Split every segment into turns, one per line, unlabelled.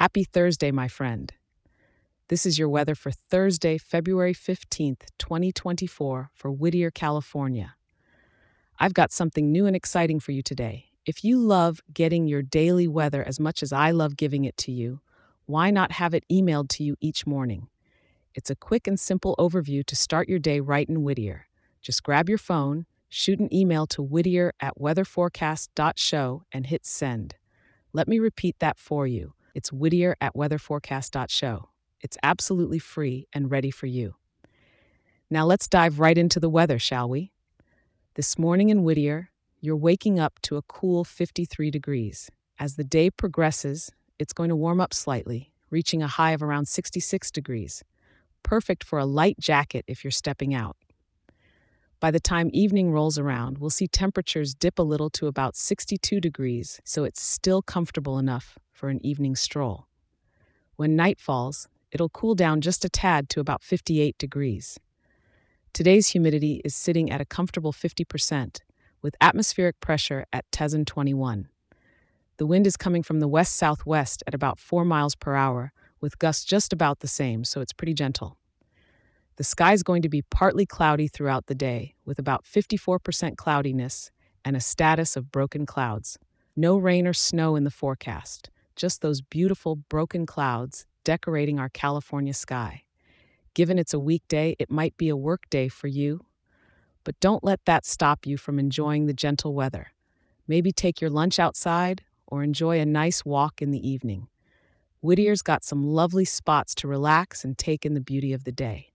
Happy Thursday, my friend. This is your weather for Thursday, February 15th, 2024, for Whittier, California. I've got something new and exciting for you today. If you love getting your daily weather as much as I love giving it to you, why not have it emailed to you each morning? It's a quick and simple overview to start your day right in Whittier. Just grab your phone, shoot an email to whittier at weatherforecast.show, and hit send. Let me repeat that for you. It's whittier at weatherforecast.show. It's absolutely free and ready for you. Now let's dive right into the weather, shall we? This morning in Whittier, you're waking up to a cool 53 degrees. As the day progresses, it's going to warm up slightly, reaching a high of around 66 degrees. Perfect for a light jacket if you're stepping out. By the time evening rolls around, we'll see temperatures dip a little to about 62 degrees, so it's still comfortable enough for an evening stroll. When night falls, it'll cool down just a tad to about 58 degrees. Today's humidity is sitting at a comfortable 50%, with atmospheric pressure at Tezen 21. The wind is coming from the west southwest at about 4 miles per hour, with gusts just about the same, so it's pretty gentle. The sky is going to be partly cloudy throughout the day, with about 54% cloudiness and a status of broken clouds. No rain or snow in the forecast, just those beautiful broken clouds decorating our California sky. Given it's a weekday, it might be a work day for you, but don't let that stop you from enjoying the gentle weather. Maybe take your lunch outside or enjoy a nice walk in the evening. Whittier's got some lovely spots to relax and take in the beauty of the day.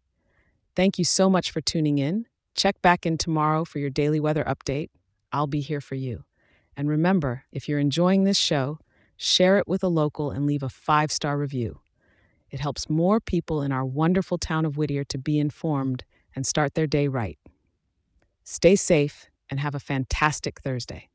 Thank you so much for tuning in. Check back in tomorrow for your daily weather update. I'll be here for you. And remember, if you're enjoying this show, share it with a local and leave a five star review. It helps more people in our wonderful town of Whittier to be informed and start their day right. Stay safe and have a fantastic Thursday.